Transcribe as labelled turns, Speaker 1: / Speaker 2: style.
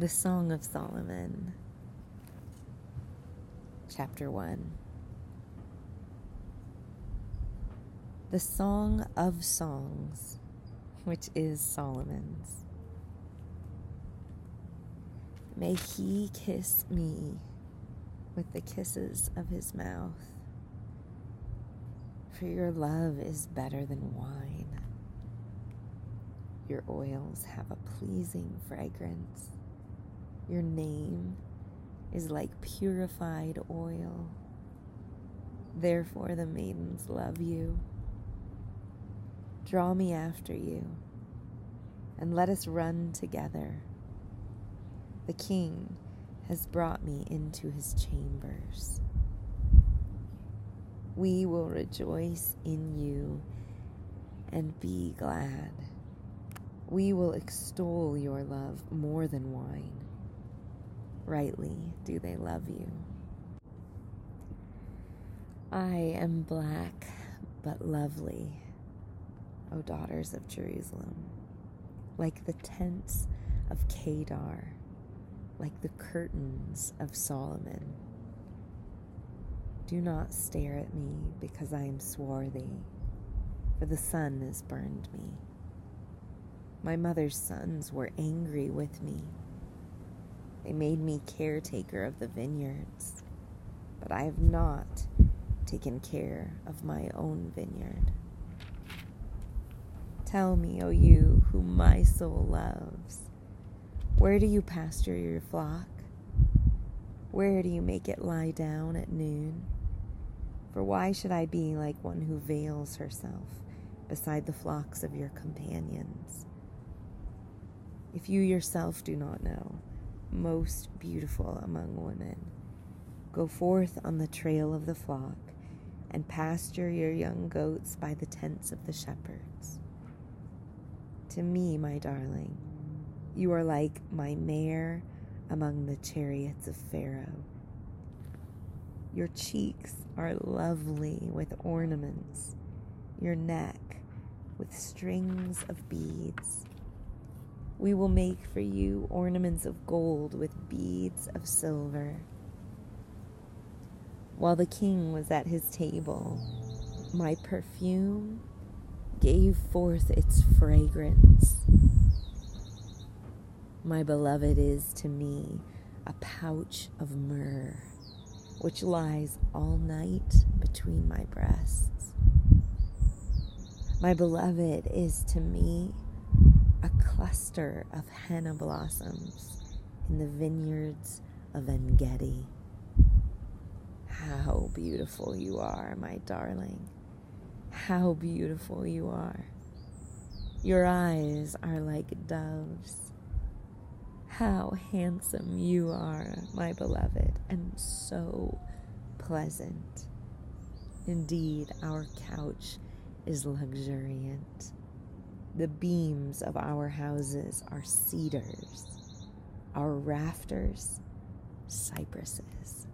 Speaker 1: The Song of Solomon, Chapter 1. The Song of Songs, which is Solomon's. May he kiss me with the kisses of his mouth, for your love is better than wine. Your oils have a pleasing fragrance. Your name is like purified oil. Therefore, the maidens love you. Draw me after you, and let us run together. The king has brought me into his chambers. We will rejoice in you and be glad. We will extol your love more than wine rightly do they love you. I am black but lovely, O daughters of Jerusalem, like the tents of Kedar, like the curtains of Solomon. Do not stare at me because I am swarthy, for the sun has burned me. My mother's sons were angry with me they made me caretaker of the vineyards, but I have not taken care of my own vineyard. Tell me, O you whom my soul loves, where do you pasture your flock? Where do you make it lie down at noon? For why should I be like one who veils herself beside the flocks of your companions? If you yourself do not know, most beautiful among women. Go forth on the trail of the flock and pasture your young goats by the tents of the shepherds. To me, my darling, you are like my mare among the chariots of Pharaoh. Your cheeks are lovely with ornaments, your neck with strings of beads. We will make for you ornaments of gold with beads of silver. While the king was at his table, my perfume gave forth its fragrance. My beloved is to me a pouch of myrrh, which lies all night between my breasts. My beloved is to me a cluster of henna blossoms in the vineyards of Engedi. How beautiful you are, my darling. How beautiful you are. Your eyes are like doves. How handsome you are, my beloved, and so pleasant. Indeed, our couch is luxuriant. The beams of our houses are cedars, our rafters, cypresses.